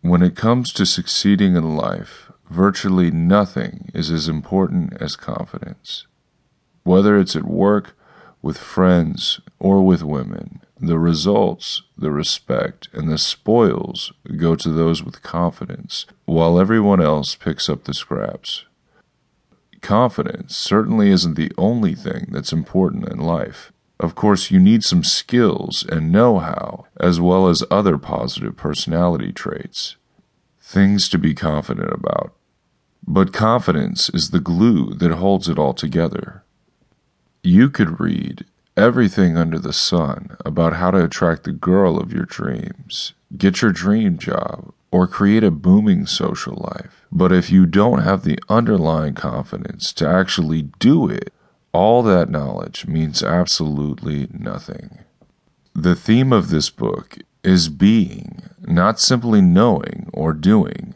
When it comes to succeeding in life, virtually nothing is as important as confidence. Whether it's at work, with friends, or with women, the results, the respect, and the spoils go to those with confidence, while everyone else picks up the scraps. Confidence certainly isn't the only thing that's important in life. Of course, you need some skills and know how, as well as other positive personality traits. Things to be confident about. But confidence is the glue that holds it all together. You could read everything under the sun about how to attract the girl of your dreams, get your dream job, or create a booming social life. But if you don't have the underlying confidence to actually do it, all that knowledge means absolutely nothing. The theme of this book is being, not simply knowing or doing.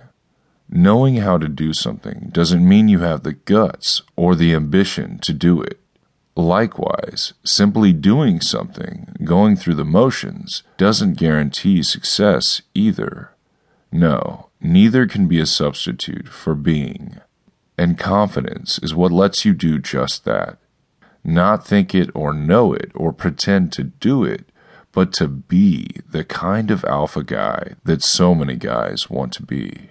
Knowing how to do something doesn't mean you have the guts or the ambition to do it. Likewise, simply doing something, going through the motions, doesn't guarantee success either. No, neither can be a substitute for being. And confidence is what lets you do just that. Not think it or know it or pretend to do it, but to be the kind of alpha guy that so many guys want to be.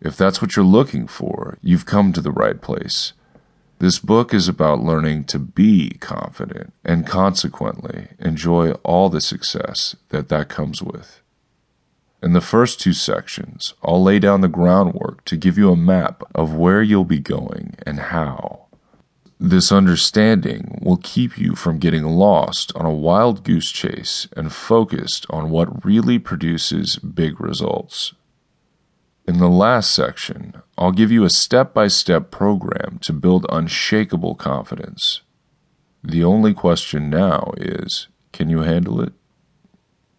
If that's what you're looking for, you've come to the right place. This book is about learning to be confident and consequently enjoy all the success that that comes with. In the first two sections, I'll lay down the groundwork to give you a map of where you'll be going and how. This understanding will keep you from getting lost on a wild goose chase and focused on what really produces big results. In the last section, I'll give you a step by step program to build unshakable confidence. The only question now is can you handle it?